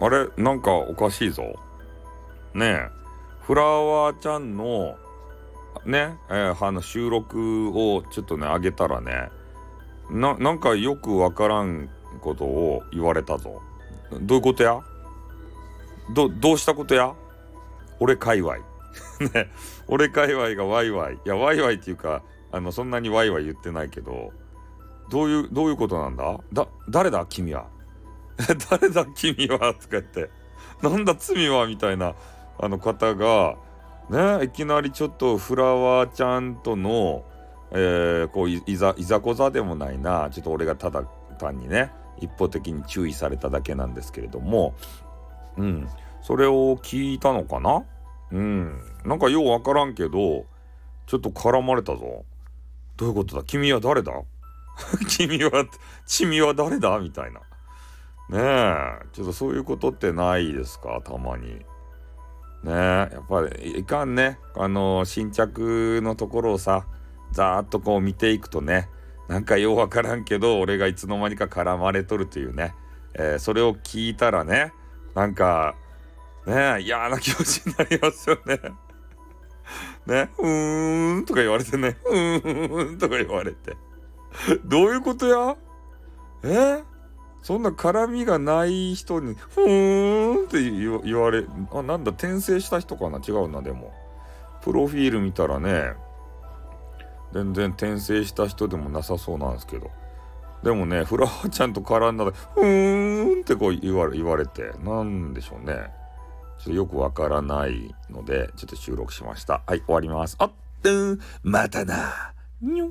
あれなんかおかしいぞ。ねえ。フラワーちゃんの、ね、えー、あの収録をちょっとね、あげたらね、な、なんかよくわからんことを言われたぞ。どういうことや？ど、どうしたことや？俺界隈。ね、俺界隈がワイワイ。いや、ワイワイっていうか、あの、そんなにワイワイ言ってないけど、どういう、どういうことなんだ？だ、誰だ？君は。誰だ君は？とか言って。なんだ罪は？みたいな、あの方が、ね、いきなりちょっとフラワーちゃんとの、えー、こういざいざこざでもないなちょっと俺がただ単にね一方的に注意されただけなんですけれどもうん。それを聞いたのかな？うん。なんかようわからんけどちょっと絡まれたぞ。どういうことだ？君は誰だ？君は君は誰だ？みたいな。ねえ。ちょっとそういうことってないですか？たまに。ねえ。やっぱりいかんね。あの新着のところをさざーっとこう見ていくとねなんかようわからんけど俺がいつの間にか絡まれとるというね、えー、それを聞いたらねなんかねえ嫌な気持ちになりますよね。ね、うーんとか言われてね、うーんとか言われて。どういうことや？え？そんな絡みがない人に、ふーんって言われ、あ、なんだ、転生した人かな？違うな、でも。プロフィール見たらね、全然転生した人でもなさそうなんですけど。でもね、フラワーちゃんと絡んだら、ふーんってこう言われ言われて、なんでしょうね。ちょっとよくわからないので、ちょっと収録しました。はい、終わります。あっ、うんまたな。にょ